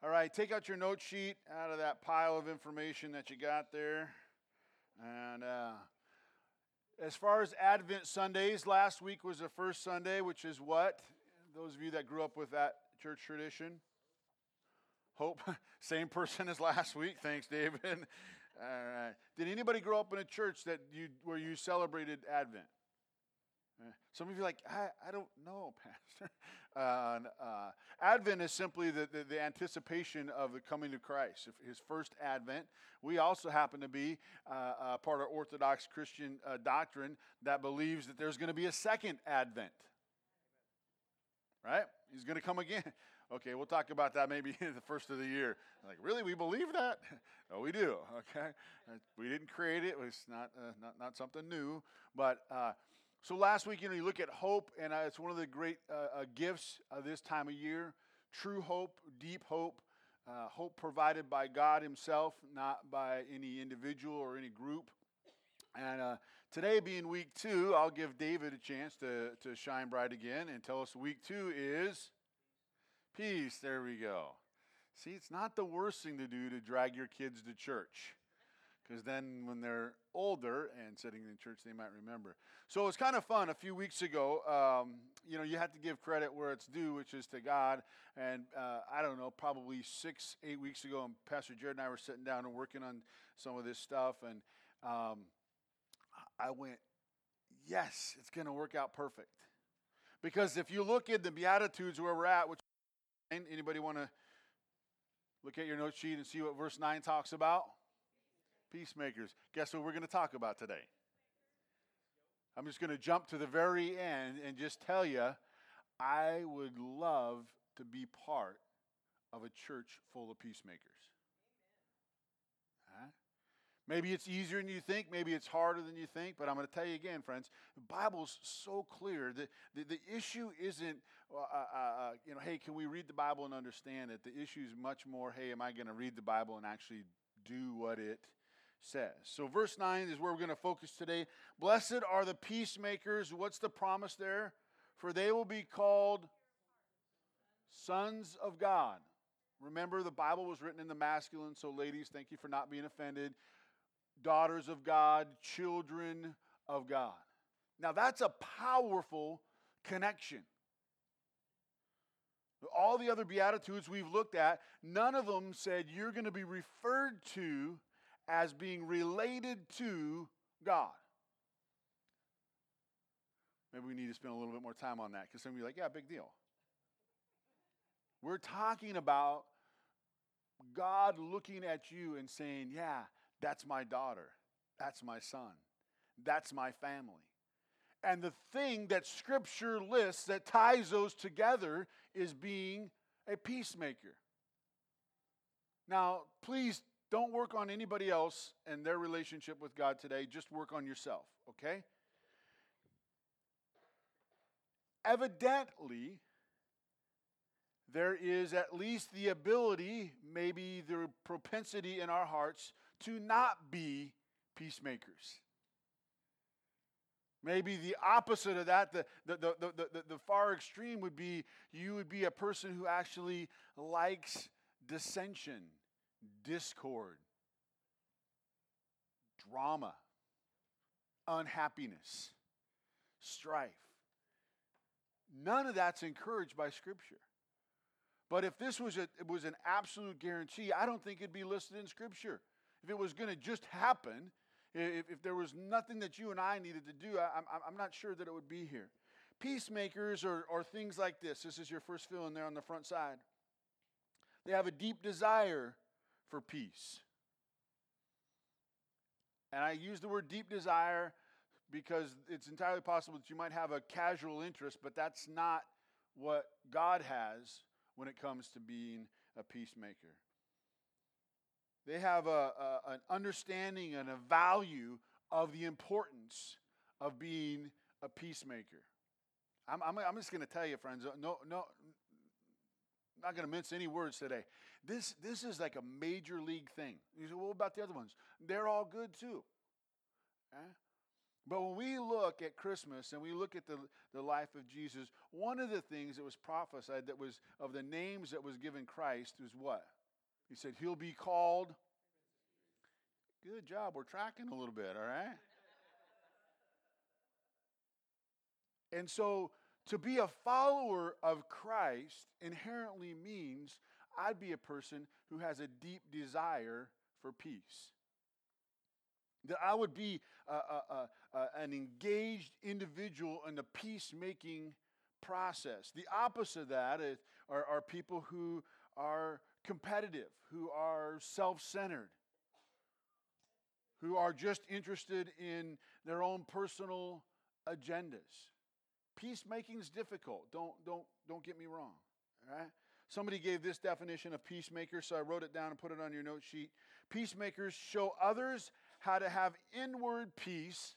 All right, take out your note sheet out of that pile of information that you got there. And uh, as far as Advent Sundays, last week was the first Sunday, which is what? Those of you that grew up with that church tradition? Hope, same person as last week. Thanks, David. All right. Did anybody grow up in a church that you where you celebrated Advent? Uh, some of you are like, I, I don't know, Pastor. Uh, uh, Advent is simply the, the, the, anticipation of the coming of Christ, his first Advent. We also happen to be uh, uh, part of Orthodox Christian uh, doctrine that believes that there's going to be a second Advent. Right? He's going to come again. Okay, we'll talk about that maybe the first of the year. Like, really, we believe that? oh, we do. Okay, we didn't create it. It's not not not something new, but so last week, you know, you look at hope, and uh, it's one of the great uh, uh, gifts of this time of year. True hope, deep hope, uh, hope provided by God Himself, not by any individual or any group. And uh, today, being week two, I'll give David a chance to, to shine bright again and tell us week two is peace. There we go. See, it's not the worst thing to do to drag your kids to church because then when they're older and sitting in church, they might remember. So it was kind of fun a few weeks ago. Um, you know, you have to give credit where it's due, which is to God. And uh, I don't know, probably six, eight weeks ago, and Pastor Jared and I were sitting down and working on some of this stuff, and um, I went, "Yes, it's going to work out perfect." Because if you look at the Beatitudes where we're at, which anybody want to look at your note sheet and see what verse nine talks about? Peacemakers. Guess what we're going to talk about today? I'm just going to jump to the very end and just tell you I would love to be part of a church full of peacemakers. Huh? Maybe it's easier than you think. Maybe it's harder than you think. But I'm going to tell you again, friends, the Bible's so clear. that the, the issue isn't, uh, uh, uh, you know, hey, can we read the Bible and understand it? The issue is much more, hey, am I going to read the Bible and actually do what it says. So, verse 9 is where we're going to focus today. Blessed are the peacemakers. What's the promise there? For they will be called sons of God. Remember, the Bible was written in the masculine, so ladies, thank you for not being offended. Daughters of God, children of God. Now, that's a powerful connection. All the other Beatitudes we've looked at, none of them said you're going to be referred to as being related to God. Maybe we need to spend a little bit more time on that because some of you are like, yeah, big deal. We're talking about God looking at you and saying, yeah, that's my daughter. That's my son. That's my family. And the thing that Scripture lists that ties those together is being a peacemaker. Now, please don't work on anybody else and their relationship with God today. Just work on yourself, okay? Evidently, there is at least the ability, maybe the propensity in our hearts to not be peacemakers. Maybe the opposite of that, the, the, the, the, the, far extreme would be you would be a person who actually likes dissension discord, drama, unhappiness, strife. None of that's encouraged by Scripture. But if this was, a, was an absolute guarantee, I don't think it'd be listed in Scripture. If it was going to just happen, if, if, there was nothing that you and I needed to do, I, am I'm not sure that it would be here. Peacemakers are, are things like this. This is your first fill in there on the front side. They have a deep desire for peace. And I use the word deep desire because it's entirely possible that you might have a casual interest, but that's not what God has when it comes to being a peacemaker. They have a, a, an understanding and a value of the importance of being a peacemaker. I'm, I'm, I'm just going to tell you, friends, no, no, I'm not going to mince any words today. This, this is like a major league thing. You say, well, what about the other ones? They're all good too. Eh? But when we look at Christmas and we look at the, the life of Jesus, one of the things that was prophesied that was of the names that was given Christ was what? He said, He'll be called. Good job. We're tracking a little bit, all right? And so to be a follower of Christ inherently means I'd be a person who has a deep desire for peace. That I would be a, a, a, an engaged individual in the peacemaking process. The opposite of that is, are, are people who are competitive, who are self centered, who are just interested in their own personal agendas. Peacemaking is difficult. Don't, don't, don't get me wrong. All right? Somebody gave this definition of peacemaker, so I wrote it down and put it on your note sheet. Peacemakers show others how to have inward peace.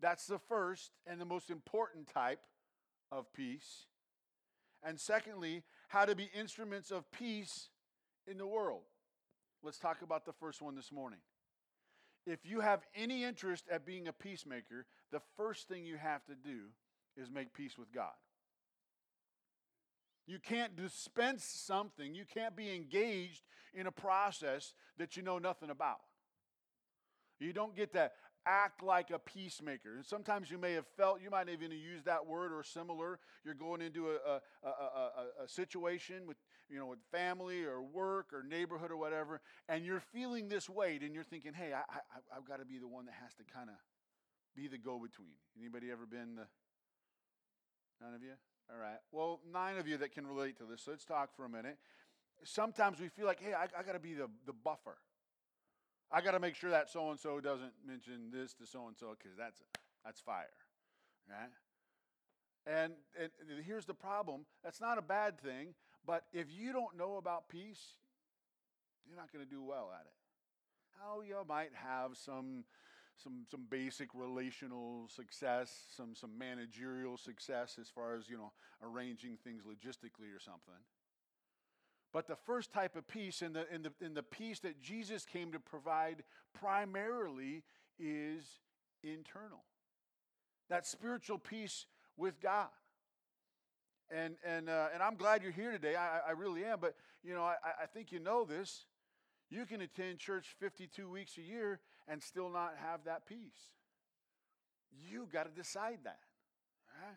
That's the first and the most important type of peace. And secondly, how to be instruments of peace in the world. Let's talk about the first one this morning. If you have any interest at being a peacemaker, the first thing you have to do is make peace with God. You can't dispense something, you can't be engaged in a process that you know nothing about. You don't get to act like a peacemaker. And sometimes you may have felt, you might even use that word or similar. You're going into a, a, a, a, situation with, you know, with family or work or neighborhood or whatever, and you're feeling this weight and you're thinking, hey, I, I, I've got to be the one that has to kind of be the go-between. Anybody ever been the None of you? All right. Well, nine of you that can relate to this. So let's talk for a minute. Sometimes we feel like, hey, I, I got to be the, the buffer. I got to make sure that so and so doesn't mention this to so and so because that's that's fire, right? And, and here's the problem: that's not a bad thing, but if you don't know about peace, you're not going to do well at it. How you might have some some some basic relational success, some some managerial success as far as you know arranging things logistically or something. But the first type of peace and the in the in the peace that Jesus came to provide primarily is internal. That spiritual peace with God. And and uh, and I'm glad you're here today. I, I really am. But you know, I, I think you know this. You can attend church 52 weeks a year and still not have that peace. You got to decide that. Right?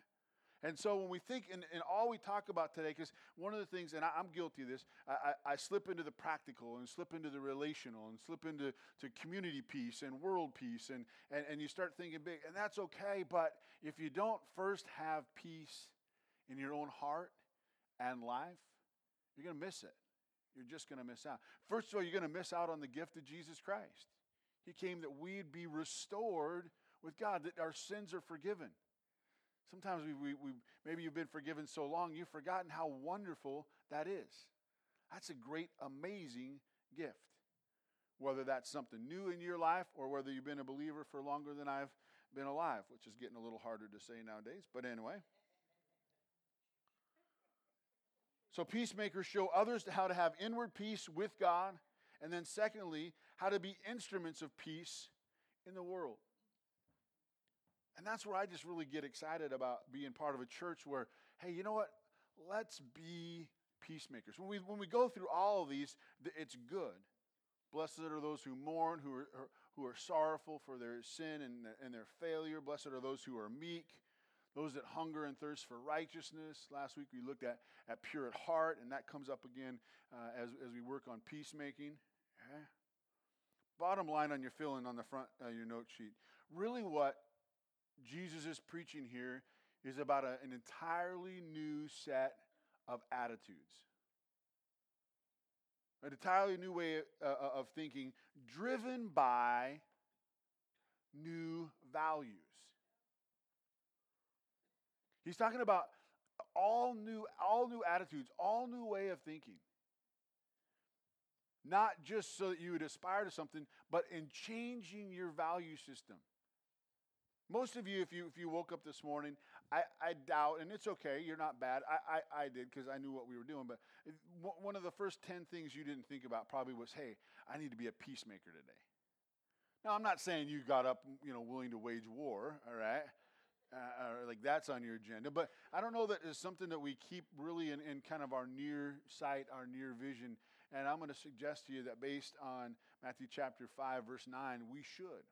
And so when we think, and, and all we talk about today, because one of the things, and I, am guilty of this, I, I, I, slip into the practical and slip into the relational and slip into to community peace and world peace, and, and, and you start thinking big, and that's okay. But if you don't first have peace in your own heart and life, you're going to miss it. You're just going to miss out. First of all, you're going to miss out on the gift of Jesus Christ. He came that we'd be restored with God, that our sins are forgiven. Sometimes we, we, we, maybe you've been forgiven so long, you've forgotten how wonderful that is. That's a great, amazing gift. Whether that's something new in your life or whether you've been a believer for longer than I've been alive, which is getting a little harder to say nowadays. But anyway. So, peacemakers show others how to have inward peace with God. And then, secondly, how to be instruments of peace in the world. And that's where I just really get excited about being part of a church where, hey, you know what? Let's be peacemakers. When we, when we go through all of these, it's good. Blessed are those who mourn, who are, who are sorrowful for their sin and, and their failure. Blessed are those who are meek those that hunger and thirst for righteousness. Last week we looked at, at pure at heart, and that comes up again uh, as, as we work on peacemaking. Okay. Bottom line on your filling on the front of uh, your note sheet. Really, what Jesus is preaching here is about a, an entirely new set of attitudes. An entirely new way uh, uh of thinking, driven by new values. He's talking about all new, all new attitudes, all new way of thinking. Not just so that you would aspire to something, but in changing your value system. Most of you, if you if you woke up this morning, I, I doubt, and it's okay, you're not bad. I, I, I did because I knew what we were doing. But one of the first 10 things you didn't think about probably was, hey, I need to be a peacemaker today. Now, I'm not saying you got up, you know, willing to wage war, all right? Uh, like that's on your agenda. But I don't know that it's something that we keep really in, in kind of our near sight, our near vision. And I'm going to suggest to you that based on Matthew chapter 5, verse 9, we should.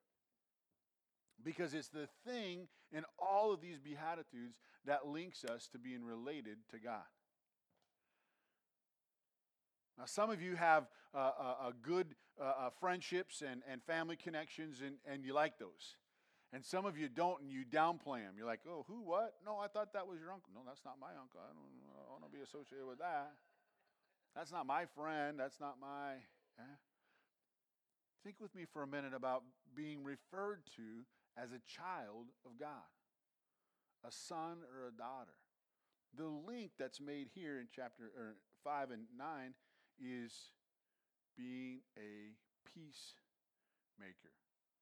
Because it's the thing in all of these Beatitudes that links us to being related to God. Now, some of you have uh, uh, uh good uh, friendships and, and family connections, and, and you like those. And some of you don't, and you downplay them. You're like, oh, who, what? No, I thought that was your uncle. No, that's not my uncle. I don't, I don't want to be associated with that. That's not my friend. That's not my. Eh? Think with me for a minute about being referred to as a child of God, a son or a daughter. The link that's made here in chapter 5 and 9 is being a peacemaker.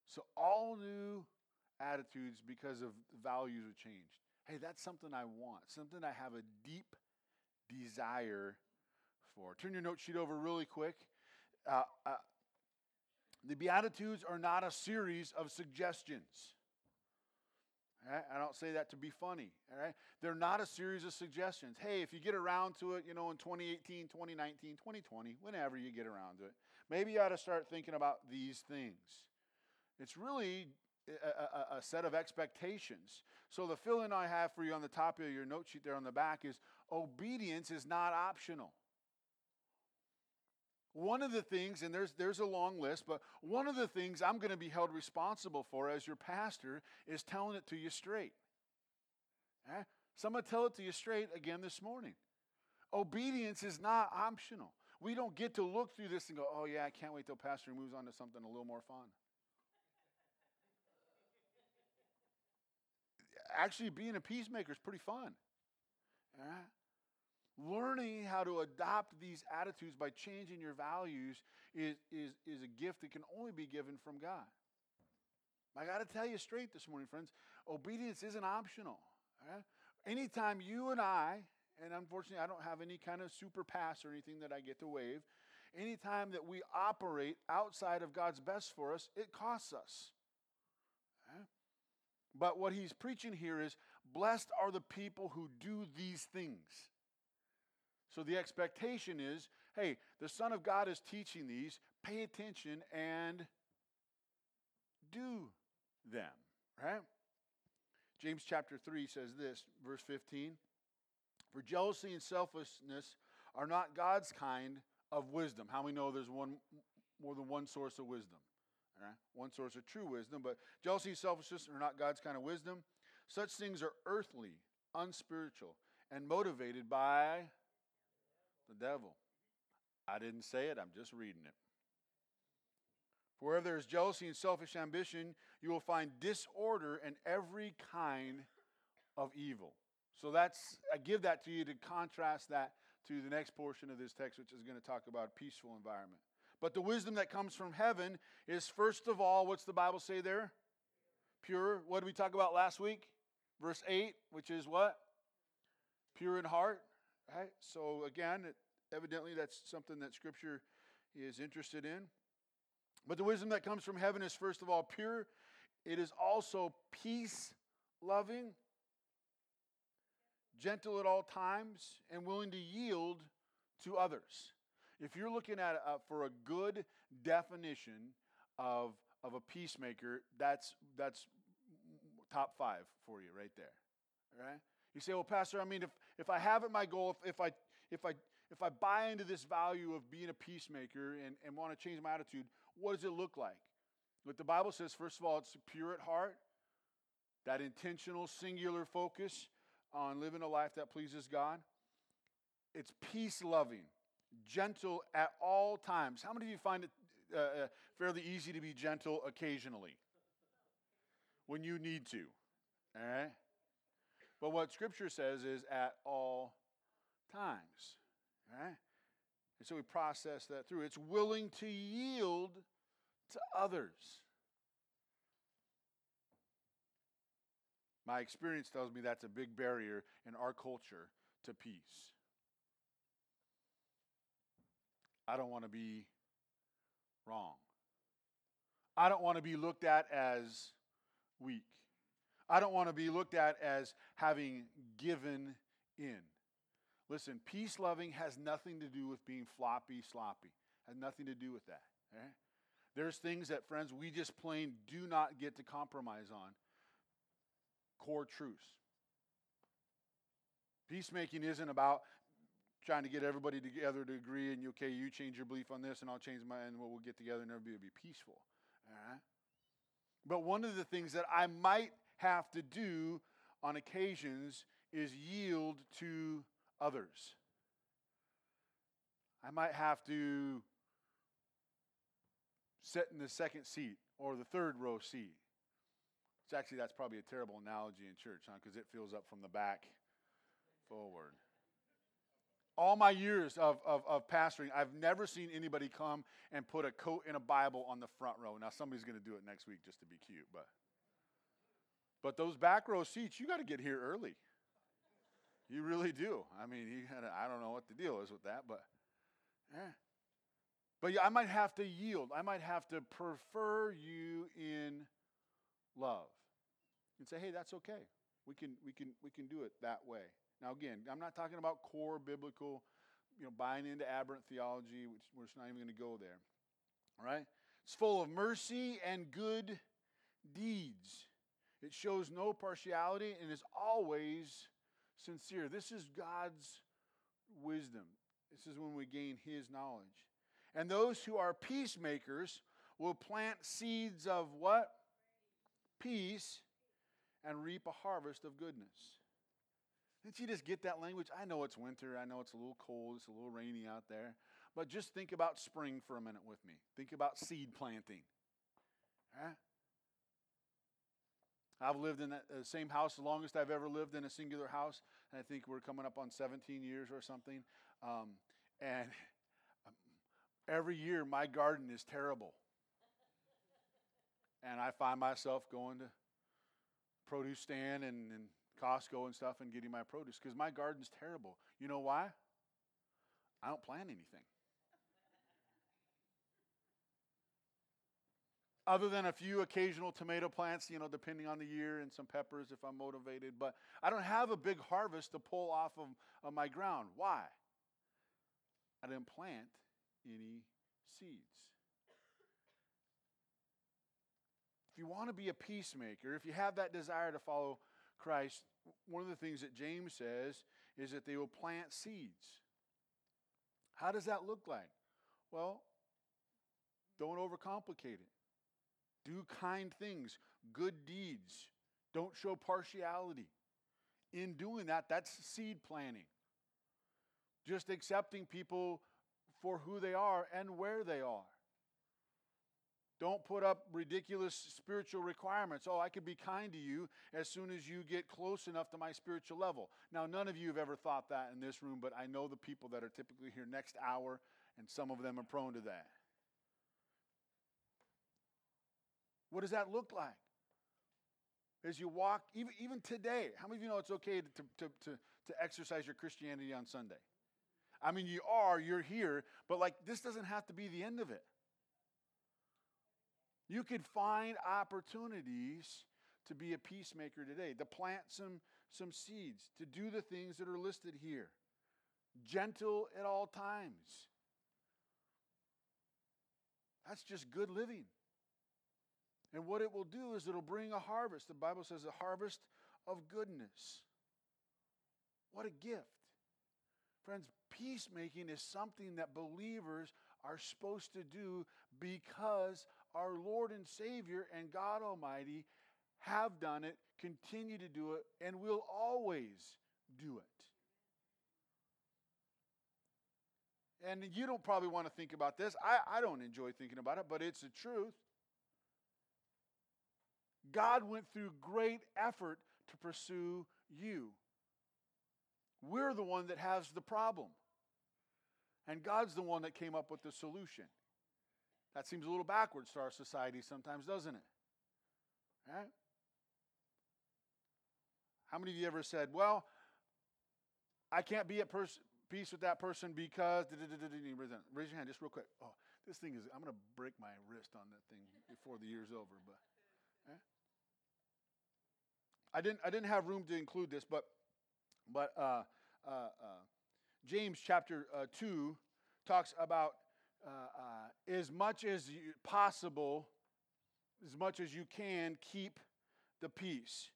So all new attitudes because of values have changed. Hey, that's something I want, something I have a deep desire for. Turn your note sheet over really quick. Uh, uh, the Beatitudes are not a series of suggestions. Right? I don't say that to be funny. All right? They're not a series of suggestions. Hey, if you get around to it, you know, in 2018, 2019, 2020, whenever you get around to it, maybe you ought to start thinking about these things. It's really a, a, a set of expectations. So the fill in I have for you on the top of your note sheet there on the back is obedience is not optional. One of the things, and there's, there's a long list, but one of the things I'm going to be held responsible for as your pastor is telling it to you straight. Eh? So I'm going to tell it to you straight again this morning. Obedience is not optional. We don't get to look through this and go, oh, yeah, I can't wait till Pastor moves on to something a little more fun. Actually, being a peacemaker is pretty fun. Yeah? Learning how to adopt these attitudes by changing your values is, is, is a gift that can only be given from God. I got to tell you straight this morning, friends, obedience isn't optional. Right? Anytime you and I, and unfortunately I don't have any kind of super pass or anything that I get to wave, anytime that we operate outside of God's best for us, it costs us. But what he's preaching here is blessed are the people who do these things. So the expectation is hey, the Son of God is teaching these, pay attention and do them, right? James chapter 3 says this, verse 15 For jealousy and selfishness are not God's kind of wisdom. How we know there's one more than one source of wisdom? One source of true wisdom, but jealousy and selfishness are not God's kind of wisdom. Such things are earthly, unspiritual, and motivated by the devil. I didn't say it, I'm just reading it. For wherever there is jealousy and selfish ambition, you will find disorder and every kind of evil. So that's I give that to you to contrast that to the next portion of this text, which is going to talk about peaceful environment. But the wisdom that comes from heaven is first of all, what's the Bible say there? Pure. What did we talk about last week? Verse 8, which is what? Pure in heart. Right? So again, it, evidently that's something that Scripture is interested in. But the wisdom that comes from heaven is first of all pure. It is also peace loving, gentle at all times, and willing to yield to others. If you're looking at uh, for a good definition of of a peacemaker, that's that's top five for you right there. All right. You say, well, Pastor, I mean, if, if I have it my goal, if, if, I, if, I, if I buy into this value of being a peacemaker and, and want to change my attitude, what does it look like? What the Bible says, first of all, it's pure at heart, that intentional, singular focus on living a life that pleases God. It's peace loving, gentle at all times. How many of you find it uh, uh, fairly easy to be gentle occasionally? When you need to. All right? But what Scripture says is at all times. Right? And so we process that through. It's willing to yield to others. My experience tells me that's a big barrier in our culture to peace. I don't want to be wrong. I don't want to be looked at as weak. I don't want to be looked at as having given in. Listen, peace loving has nothing to do with being floppy, sloppy. Has nothing to do with that. There's things that, friends, we just plain do not get to compromise on. Core truths. Peacemaking isn't about trying to get everybody together to agree and okay, you change your belief on this and I'll change mine and we'll get together and everybody will be peaceful. All right? But one of the things that I might have to do on occasions is yield to others. I might have to sit in the second seat or the third row seat. It's actually, that's probably a terrible analogy in church, huh? Because it fills up from the back forward. All my years of, of, of pastoring, I've never seen anybody come and put a coat and a Bible on the front row. Now, somebody's going to do it next week just to be cute, but. But those back row seats, you got to get here early. You really do. I mean, you gotta, I don't know what the deal is with that, but yeah. But yeah, I might have to yield. I might have to prefer you in love. And say, hey, that's okay. We can we can we can do it that way. Now again, I'm not talking about core biblical, you know, buying into aberrant theology, which we're just not even going to go there. All right? It's full of mercy and good deeds. It shows no partiality and is always sincere. This is God's wisdom. This is when we gain His knowledge. And those who are peacemakers will plant seeds of what? Peace and reap a harvest of goodness. Didn't you just get that language? I know it's winter. I know it's a little cold. It's a little rainy out there. But just think about spring for a minute with me. Think about seed planting. I've lived in the same house the longest I've ever lived in a singular house. And I think we're coming up on 17 years or something. Um, and every year my garden is terrible. And I find myself going to produce stand and, and Costco and stuff and getting my produce because my garden's terrible. You know why? I don't plant anything. Other than a few occasional tomato plants, you know, depending on the year, and some peppers if I'm motivated. But I don't have a big harvest to pull off of, of my ground. Why? I didn't plant any seeds. If you want to be a peacemaker, if you have that desire to follow Christ, one of the things that James says is that they will plant seeds. How does that look like? Well, don't overcomplicate it. Do kind things, good deeds. Don't show partiality. In doing that, that's seed planting. Just accepting people for who they are and where they are. Don't put up ridiculous spiritual requirements. Oh, I could be kind to you as soon as you get close enough to my spiritual level. Now, none of you have ever thought that in this room, but I know the people that are typically here next hour, and some of them are prone to that. What does that look like? As you walk, even, even today, how many of you know it's okay to, to, to, to exercise your Christianity on Sunday? I mean, you are, you're here, but like this doesn't have to be the end of it. You could find opportunities to be a peacemaker today, to plant some, some seeds, to do the things that are listed here. Gentle at all times. That's just good living. And what it will do is it'll bring a harvest. The Bible says a harvest of goodness. What a gift. Friends, peacemaking is something that believers are supposed to do because our Lord and Savior and God Almighty have done it, continue to do it, and will always do it. And you don't probably want to think about this. I, I don't enjoy thinking about it, but it's the truth. God went through great effort to pursue you. We're the one that has the problem. And God's the one that came up with the solution. That seems a little backwards to our society sometimes, doesn't it? Right? How many of you ever said, well, I can't be at pers- peace with that person because. Raise your hand just real quick. Oh, This thing is, I'm going to break my wrist on that thing before the year's over. But eh? I didn't, I didn't have room to include this, but, but uh, uh, uh, James chapter uh, 2 talks about uh, uh, as much as possible, as much as you can, keep the peace.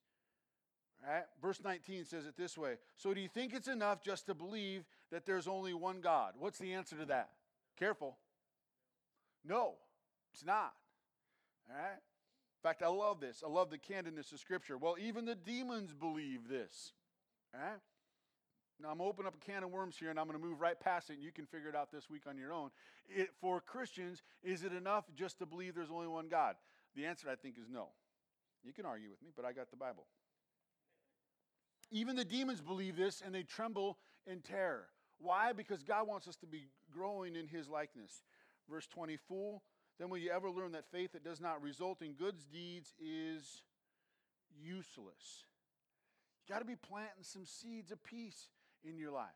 Right? Verse 19 says it this way So, do you think it's enough just to believe that there's only one God? What's the answer to that? Careful. No, it's not. All right? Fact, I love this. I love the candidness of Scripture. Well, even the demons believe this. All right? Now, I'm opening up a can of worms here, and I'm going to move right past it, and you can figure it out this week on your own. It, for Christians, is it enough just to believe there's only one God? The answer, I think, is no. You can argue with me, but I got the Bible. Even the demons believe this, and they tremble in terror. Why? Because God wants us to be growing in His likeness. Verse 24 Then will you ever learn that faith that does not result in good deeds is useless? You got to be planting some seeds of peace in your life.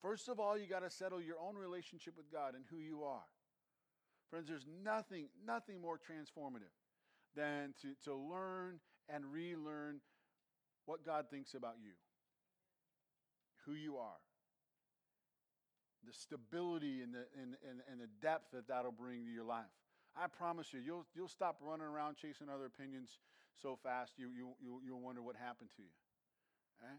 First of all, you got to settle your own relationship with God and who you are. Friends, there's nothing, nothing more transformative than to, to learn and relearn what God thinks about you, who you are, the stability and the, and, and, and the depth that that'll bring to your life. I promise you, you'll, you'll stop running around chasing other opinions so fast, you, you, you, you'll wonder what happened to you. Eh?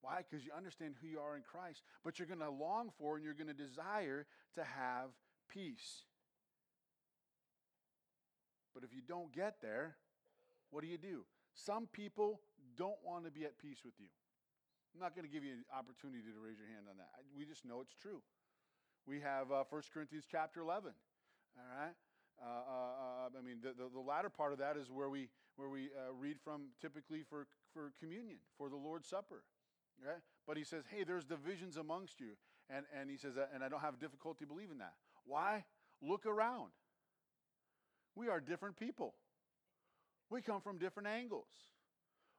Why? Because you understand who you are in Christ, but you're going to long for and you're going to desire to have peace. But if you don't get there, what do you do? Some people don't want to be at peace with you. I'm not going to give you an opportunity to raise your hand on that. We just know it's true. We have uh, 1 Corinthians chapter 11. All right? Uh, uh, uh, I mean, the, the, the, latter part of that is where we, where we uh, read from typically for, for communion, for the Lord's Supper. Right? But he says, hey, there's divisions amongst you. And, and he says, and I don't have difficulty believing that. Why? Look around. We are different people. We come from different angles.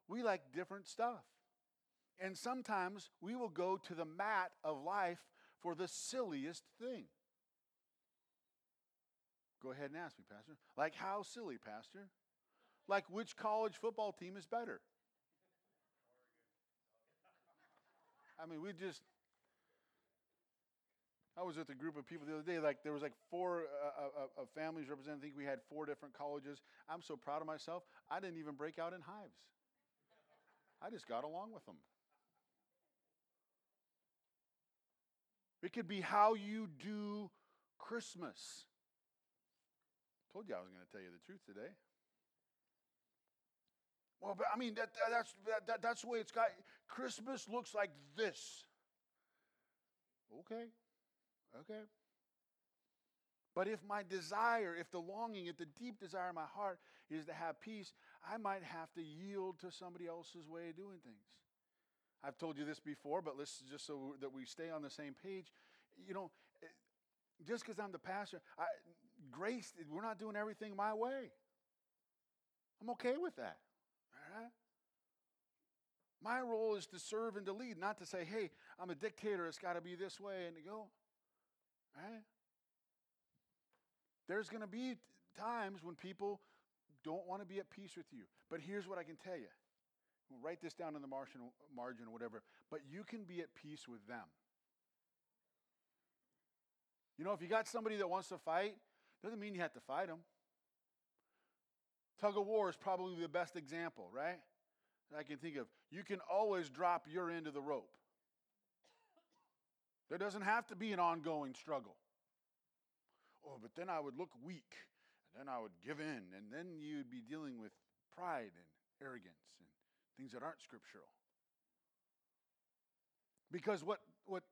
We like different stuff. And sometimes we will go to the mat of life for the silliest thing. Go ahead and ask me, Pastor. Like how silly, Pastor? Like which college football team is better? I mean, we just. I was with a group of people the other day. Like there was like four uh, uh, uh, families represented. I think we had four different colleges. I'm so proud of myself. I didn't even break out in hives. I just got along with them. It could be how you do Christmas. Told you I was going to tell you the truth today. Well, but I mean, that, that's, that, that's the way it's got. Christmas looks like this. Okay. Okay. But if my desire, if the longing, if the deep desire of my heart is to have peace, I might have to yield to somebody else's way of doing things. I've told you this before, but let's just so that we stay on the same page. You know, just because I'm the pastor, I, grace, we're not doing everything my way. I'm okay with that. All right? My role is to serve and to lead, not to say, hey, I'm a dictator, it's got to be this way, and to go. Right? There's going to be times when people don't want to be at peace with you. But here's what I can tell you We'll write this down in the margin, margin or whatever. But you can be at peace with them. You know, if you got somebody that wants to fight, doesn't mean you have to fight them. Tug of war is probably the best example, right? That I can think of. You can always drop your end of the rope. There doesn't have to be an ongoing struggle. Oh, but then I would look weak, and then I would give in, and then you'd be dealing with pride and arrogance and things that aren't scriptural. Because what, what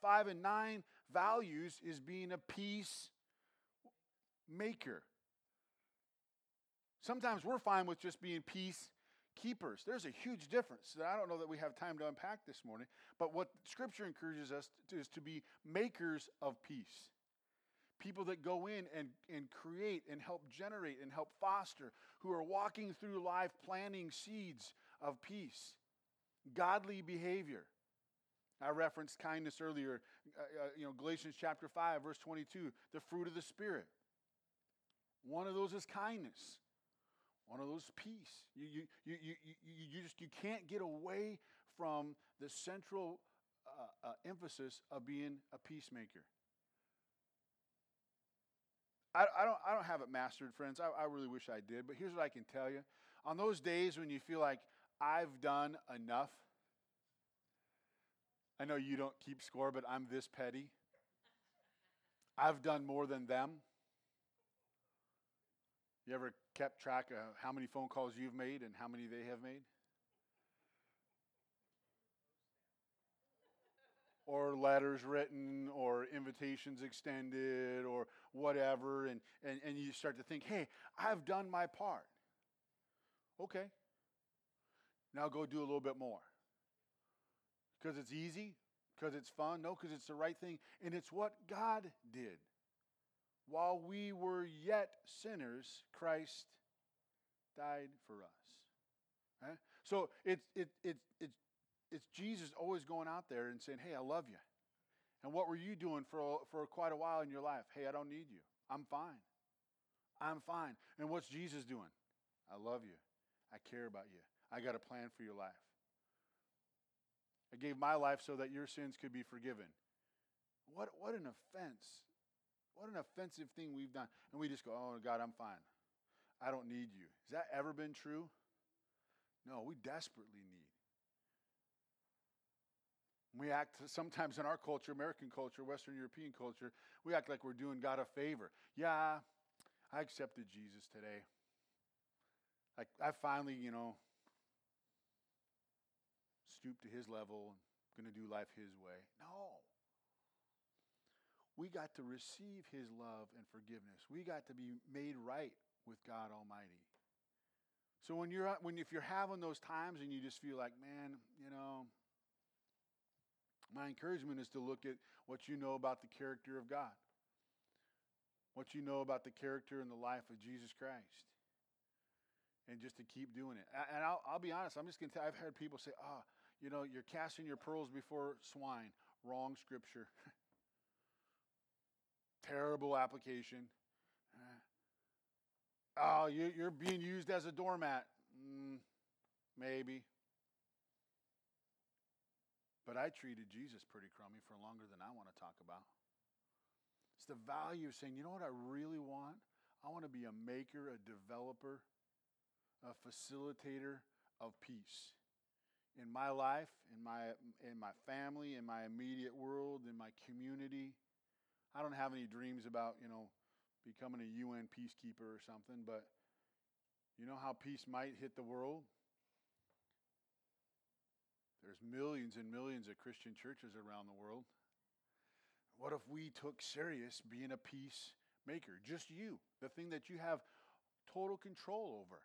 five and nine values is being a peace maker. Sometimes we're fine with just being peace keepers. There's a huge difference that I don't know that we have time to unpack this morning. But what Scripture encourages us to is to be makers of peace. People that go in and, and create and help generate and help foster, who are walking through life planting seeds of peace, godly behavior. I referenced kindness earlier. uh, you know, Galatians chapter 5, verse 22, the fruit of the Spirit. One of those is kindness. One of those is peace. You, you, you, you, you, you just you can't get away from the central uh, uh, emphasis of being a peacemaker. I, I, don't, I don't have it mastered, friends. I, I really wish I did. But here's what I can tell you. On those days when you feel like I've done enough, I know you don't keep score, but I'm this petty. I've done more than them. You ever kept track of how many phone calls you've made and how many they have made? Or letters written or invitations extended or whatever and, and, and you start to think hey i've done my part. Okay. Now go do a little bit more. Because it's easy because it's fun no because it's the right thing and it's what god did. While we were yet sinners christ died for us. Right? so it's it, it, it's it's Jesus always going out there and saying, Hey, I love you. And what were you doing for, for quite a while in your life? Hey, I don't need you. I'm fine. I'm fine. And what's Jesus doing? I love you. I care about you. I got a plan for your life. I gave my life so that your sins could be forgiven. What, what an offense. What an offensive thing we've done. And we just go, oh, God, I'm fine. I don't need you. Has that ever been true? No, we desperately need we act sometimes in our culture, American culture, Western European culture, we act like we're doing God a favor. Yeah, I accepted Jesus today. Like I finally, you know, stooped to his level and going to do life his way. No. We got to receive his love and forgiveness. We got to be made right with God Almighty. So when you're when if you're having those times and you just feel like, man, you know, my encouragement is to look at what you know about the character of God, what you know about the character and the life of Jesus Christ, and just to keep doing it. And I'll, I'll be honest, I'm just going to tell I've heard people say, oh, you know, you're casting your pearls before swine. Wrong scripture. Terrible application. Oh, you're being used as a doormat. Mm, maybe. But I treated Jesus pretty crummy for longer than I want to talk about. It's the value of saying, you know what I really want? I want to be a maker, a developer, a facilitator of peace in my life, in my in my family, in my immediate world, in my community. I don't have any dreams about, you know, becoming a UN peacekeeper or something, but you know how peace might hit the world? There's millions and millions of Christian churches around the world. What if we took serious being a peacemaker? Just you, the thing that you have total control over.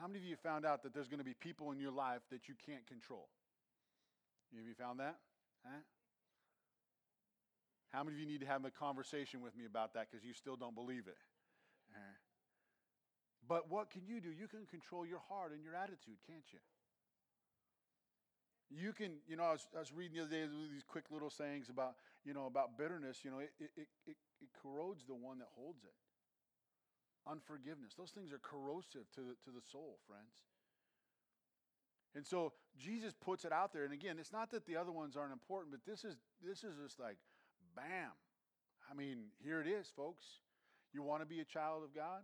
How many of you found out that there's going to be people in your life that you can't control? Have you found that? Huh? How many of you need to have a conversation with me about that because you still don't believe it? Uh, but what can you do? You can control your heart and your attitude, can't you? You can, you know, I was, I was reading the other day these quick little sayings about, you know, about bitterness. You know, it, it, it, it corrodes the one that holds it. Unforgiveness. Those things are corrosive to the, to the soul, friends. And so Jesus puts it out there. And again, it's not that the other ones aren't important, but this is this is just like bam. I mean, here it is, folks. You want to be a child of God?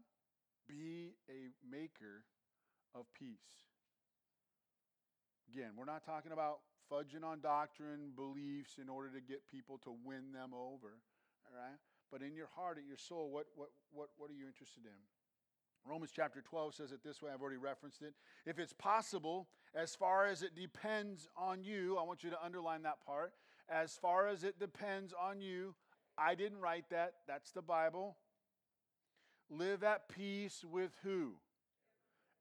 Be a maker of peace. Again, we're not talking about fudging on doctrine, beliefs in order to get people to win them over. All right? But in your heart, in your soul, what, what, what, what are you interested in? Romans chapter 12 says it this way. I've already referenced it. If it's possible, as far as it depends on you, I want you to underline that part. As far as it depends on you, I didn't write that. That's the Bible. Live at peace with who?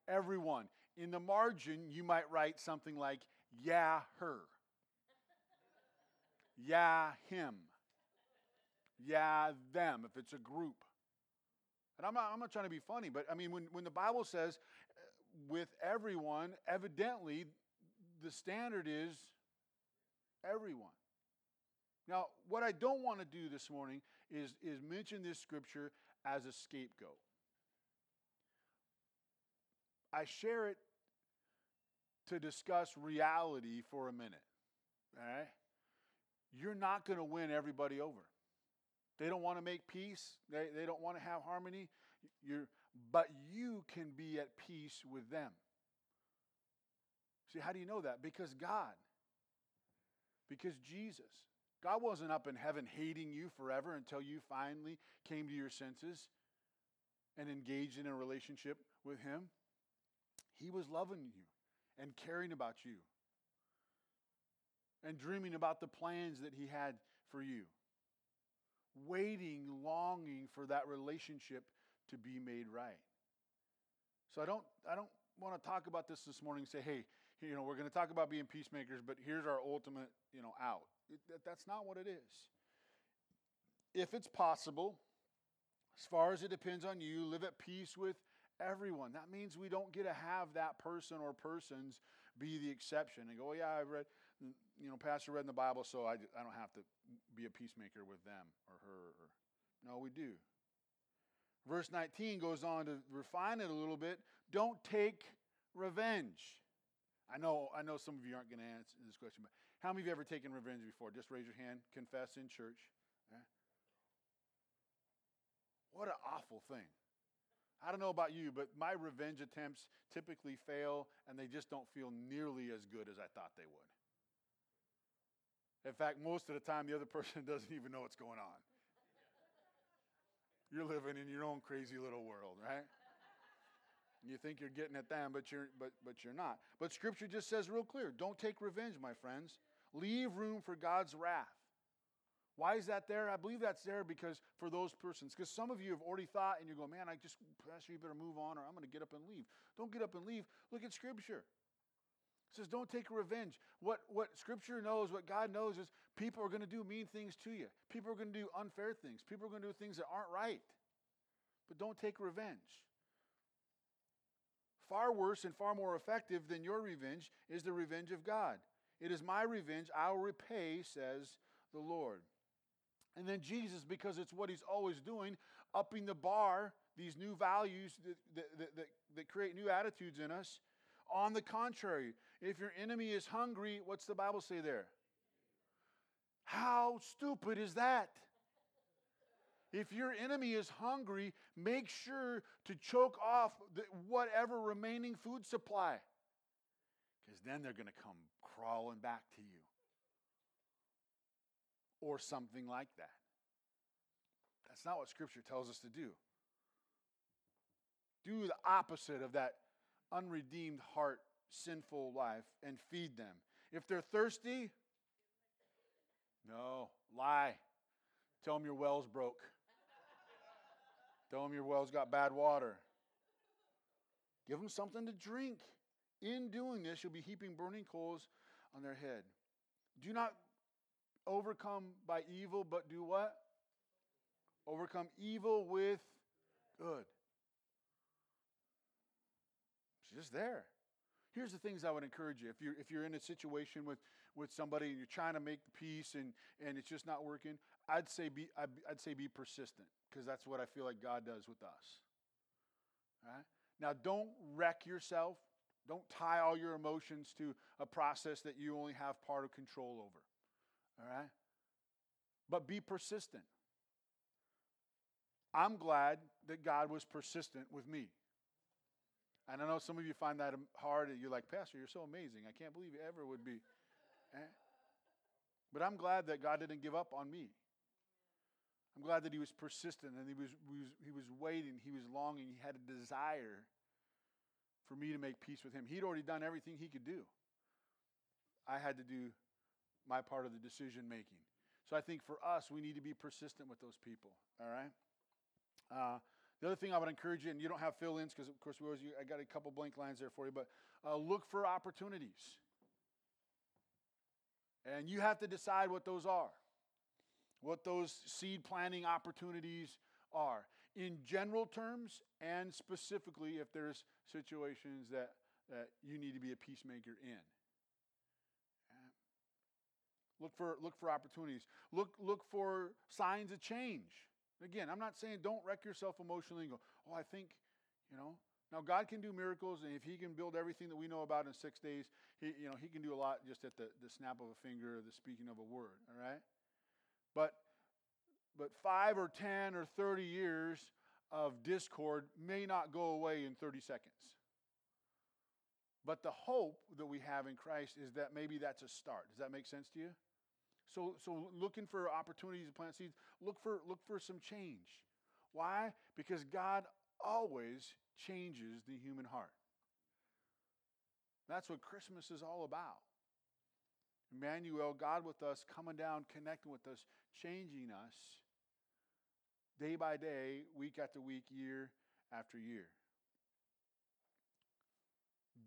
Everyone. In the margin, you might write something like, yeah, her. yeah, him. Yeah, them, if it's a group. And I'm not, I'm not trying to be funny, but I mean, when, when the Bible says uh, with everyone, evidently the standard is everyone. Now, what I don't want to do this morning is, is mention this scripture as a scapegoat. I share it to discuss reality for a minute. All right? You're not going to win everybody over. They don't want to make peace. They, they don't want to have harmony. You're, but you can be at peace with them. See, how do you know that? Because God. Because Jesus. God wasn't up in heaven hating you forever until you finally came to your senses and engaged in a relationship with Him. He was loving you and caring about you and dreaming about the plans that He had for you, waiting, longing for that relationship to be made right. So I don't, I don't want to talk about this this morning and say, hey, you know, we're going to talk about being peacemakers, but here's our ultimate, you know, out. It, that's not what it is. If it's possible, as far as it depends on you, live at peace with everyone. That means we don't get to have that person or persons be the exception and go, oh, yeah, I read, you know, Pastor read in the Bible, so I, I don't have to be a peacemaker with them or her. Or, no, we do. Verse 19 goes on to refine it a little bit. Don't take revenge. I know, I know some of you aren't going to answer this question, but how many of you ever taken revenge before? Just raise your hand. Confess in church. Yeah. What an awful thing. I don't know about you, but my revenge attempts typically fail and they just don't feel nearly as good as I thought they would. In fact, most of the time, the other person doesn't even know what's going on. You're living in your own crazy little world, right? You think you're getting at them, but you're but but you're not. But scripture just says real clear, don't take revenge, my friends. Leave room for God's wrath. Why is that there? I believe that's there because for those persons, because some of you have already thought and you're going, man, I just, Pastor, you better move on or I'm going to get up and leave. Don't get up and leave. Look at Scripture. It says, don't take revenge. What, what Scripture knows, what God knows is people are going to do mean things to you. People are going to do unfair things. People are going to do things that aren't right. But don't take revenge. Far worse and far more effective than your revenge is the revenge of God. It is my revenge, I'll repay, says the Lord. And then Jesus, because it's what he's always doing, upping the bar, these new values that, that, that, that, create new attitudes in us. On the contrary, if your enemy is hungry, what's the Bible say there? How stupid is that? If your enemy is hungry, make sure to choke off the, whatever remaining food supply. Because then they're going to come crawling back to you or something like that. That's not what Scripture tells us to do. Do the opposite of that unredeemed heart, sinful life, and feed them. If they're thirsty, no, lie. Tell them your well's broke. Tell them your well's got bad water. Give them something to drink. In doing this, you'll be heaping burning coals on their head. Do not overcome by evil, but do what? Overcome evil with good. It's just there. Here's the things I would encourage you. If you're, if you're in a situation with, with somebody and you're trying to make peace and, and it's just not working, I'd say be, I'd, I'd say be persistent because that's what I feel like God does with us. All right? Now, don't wreck yourself. Don't tie all your emotions to a process that you only have part of control over. All right? But be persistent. I'm glad that God was persistent with me. And I know some of you find that hard. You're like, Pastor, you're so amazing. I can't believe you ever would be. Eh? But I'm glad that God didn't give up on me. I'm glad that he was persistent and he was, he was, he was waiting, he was longing, he had a desire for me to make peace with him. He'd already done everything he could do. I had to do my part of the decision making. So I think for us, we need to be persistent with those people. All right. Uh, the other thing I would encourage you, and you don't have fill-ins because of course we always, I got a couple blank lines there for you, but uh, look for opportunities, and you have to decide what those are what those seed planting opportunities are in general terms and specifically if there's situations that, that you need to be a peacemaker in. Look for, look for opportunities. Look, look for signs of change. Again, I'm not saying don't wreck yourself emotionally and go, oh, I think, you know. Now, God can do miracles, and if He can build everything that we know about in six days, He, you know, he can do a lot just at the, the snap of a finger or the speaking of a word, all right? But, but five or 10 or 30 years of discord may not go away in 30 seconds. But the hope that we have in Christ is that maybe that's a start. Does that make sense to you? So, so looking for opportunities to plant seeds, look for, look for some change. Why? Because God always changes the human heart. That's what Christmas is all about. Emmanuel, God with us, coming down, connecting with us, changing us day by day, week after week, year after year.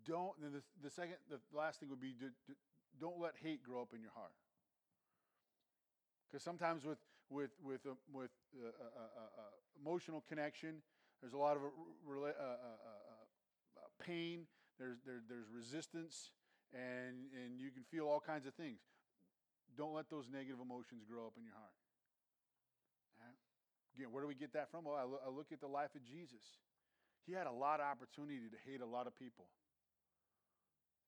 Don't, the, the second, the last thing would be do, do, don't let hate grow up in your heart. Because sometimes with, with, with, uh, with uh, uh, uh, uh emotional connection, there's a lot of uh, pain, there's, there, there's resistance, and, and you can feel all kinds of things. Don't let those negative emotions grow up in your heart. Right? Again, where do we get that from? Well, I, lo- I look at the life of Jesus. He had a lot of opportunity to hate a lot of people.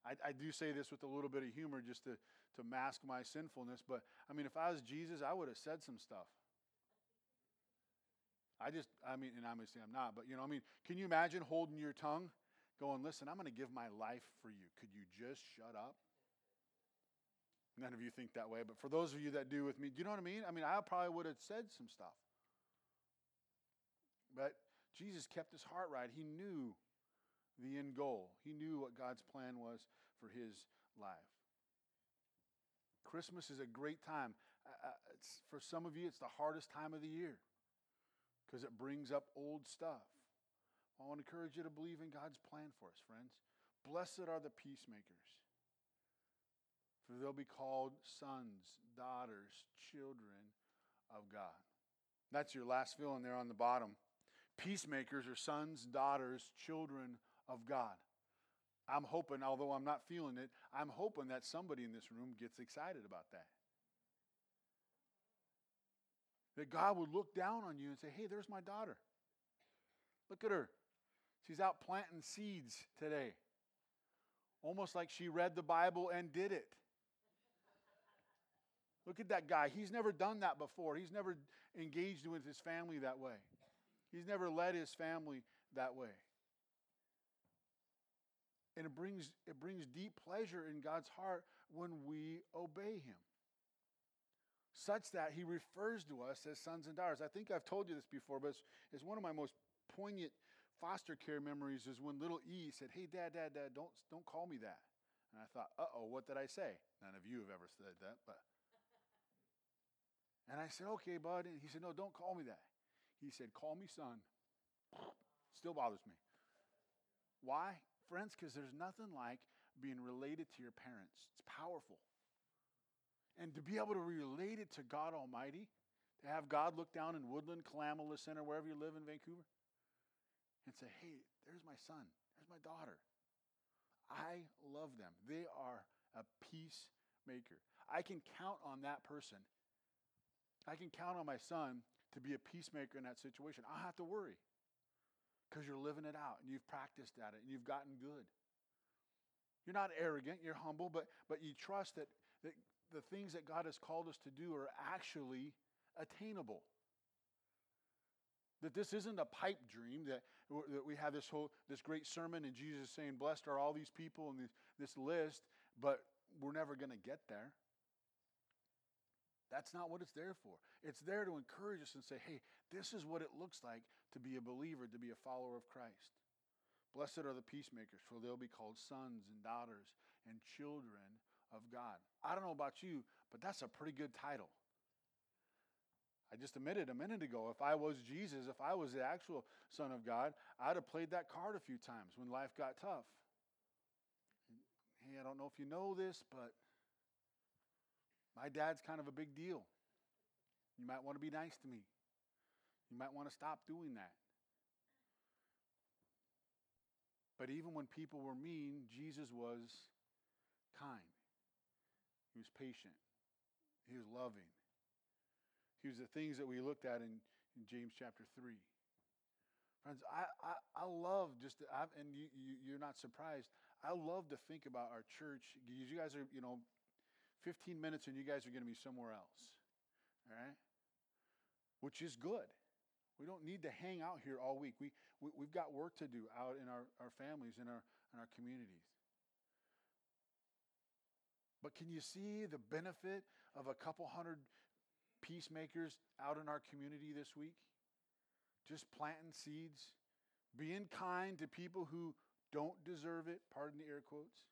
I, I, do say this with a little bit of humor just to, to mask my sinfulness, but I mean, if I was Jesus, I would have said some stuff. I just, I mean, and obviously I'm not, but you know, I mean, can you imagine holding your tongue, going, listen, I'm going to give my life for you. Could you just shut up? None of you think that way, but for those of you that do with me, do you know what I mean? I mean, I probably would have said some stuff. But Jesus kept his heart right. He knew the end goal, he knew what God's plan was for his life. Christmas is a great time. Uh, for some of you, it's the hardest time of the year because it brings up old stuff. I want to encourage you to believe in God's plan for us, friends. Blessed are the peacemakers, for they'll be called sons, daughters, children of God. That's your last fill in there on the bottom. Peacemakers are sons, daughters, children of God. I'm hoping, although I'm not feeling it, I'm hoping that somebody in this room gets excited about that. That God would look down on you and say, hey, there's my daughter. Look at her. She's out planting seeds today. Almost like she read the Bible and did it. Look at that guy. He's never done that before. He's never engaged with his family that way. He's never led his family that way. And it brings, it brings deep pleasure in God's heart when we obey him such that he refers to us as sons and daughters. I think I've told you this before, but it's, it's one of my most poignant foster care memories is when little E said, Hey, dad, dad, dad, don't, don't call me that. And I thought, uh oh, what did I say? None of you have ever said that, but. And I said, okay, bud. And he said, no, don't call me that. He said, call me son. Still bothers me. Why? Friends, because there's nothing like being related to your parents. It's powerful. And to be able to relate it to God Almighty, to have God look down in Woodland, Kalama, La Center, wherever you live in Vancouver, and say, hey, there's my son, there's my daughter. I love them. They are a peacemaker. I can count on that person. I can count on my son to be a peacemaker in that situation. I don't have to worry because you're living it out and you've practiced at it and you've gotten good. You're not arrogant, you're humble, but, but you trust that, that the things that God has called us to do are actually attainable. That this isn't a pipe dream, that, that we have this whole this great sermon and Jesus saying, Blessed are all these people in this, this list, but we're never going to get there. That's not what it's there for. It's there to encourage us and say, hey, this is what it looks like to be a believer, to be a follower of Christ. Blessed are the peacemakers, for they'll be called sons and daughters and children of God. I don't know about you, but that's a pretty good title. I just admitted a minute ago, if I was Jesus, if I was the actual Son of God, I'd have played that card a few times when life got tough. Hey, I don't know if you know this, but my dad's kind of a big deal. You might want to be nice to me. You might want to stop doing that. But even when people were mean, Jesus was kind. He was patient. He was loving. He was the things that we looked at in, in James chapter 3. Friends, I, I, I love just, to, I, and you, you, you're not surprised, I love to think about our church. You guys are, you know, 15 minutes and you guys are going to be somewhere else. All right? Which is good. We don't need to hang out here all week. We, we, we've got work to do out in our, our families, in our, in our communities. But can you see the benefit of a couple hundred peacemakers out in our community this week? Just planting seeds, being kind to people who don't deserve it, pardon the air quotes.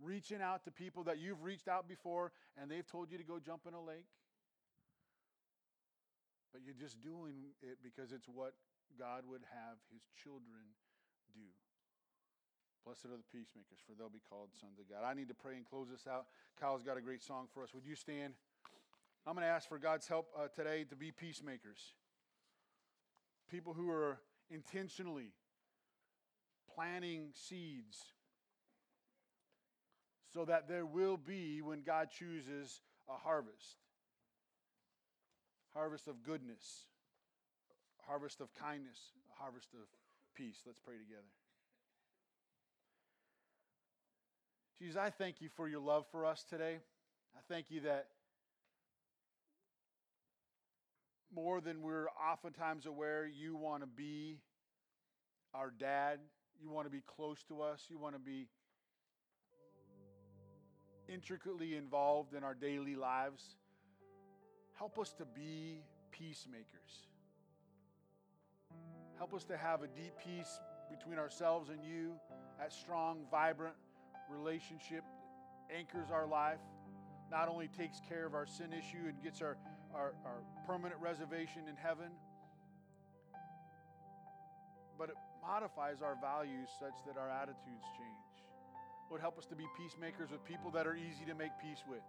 Reaching out to people that you've reached out before and they've told you to go jump in a lake. But you're just doing it because it's what God would have his children do. Blessed are the peacemakers, for they'll be called sons of God. I need to pray and close this out. Kyle's got a great song for us. Would you stand? I'm going to ask for God's help uh, today to be peacemakers. People who are intentionally planting seeds so that there will be, when God chooses, a harvest harvest of goodness, harvest of kindness, harvest of peace. Let's pray together. Jesus, I thank you for your love for us today. I thank you that more than we're oftentimes aware, you want to be our dad. You want to be close to us. You want to be intricately involved in our daily lives. Help us to be peacemakers. Help us to have a deep peace between ourselves and you, that strong, vibrant relationship anchors our life, not only takes care of our sin issue and gets our, our, our permanent reservation in heaven, but it modifies our values such that our attitudes change. Lord, help us to be peacemakers with people that are easy to make peace with.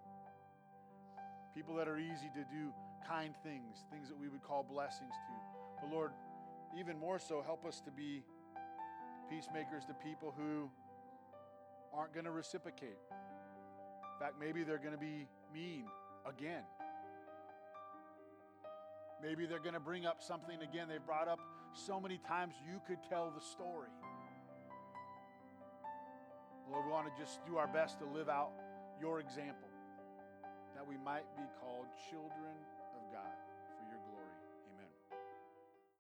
People that are easy to do kind things, things that we would call blessings to. But Lord, even more so, help us to be peacemakers to people who aren't going to reciprocate. In fact, maybe they're going to be mean again. Maybe they're going to bring up something again they've brought up so many times you could tell the story. Lord, we want to just do our best to live out your example we might be called children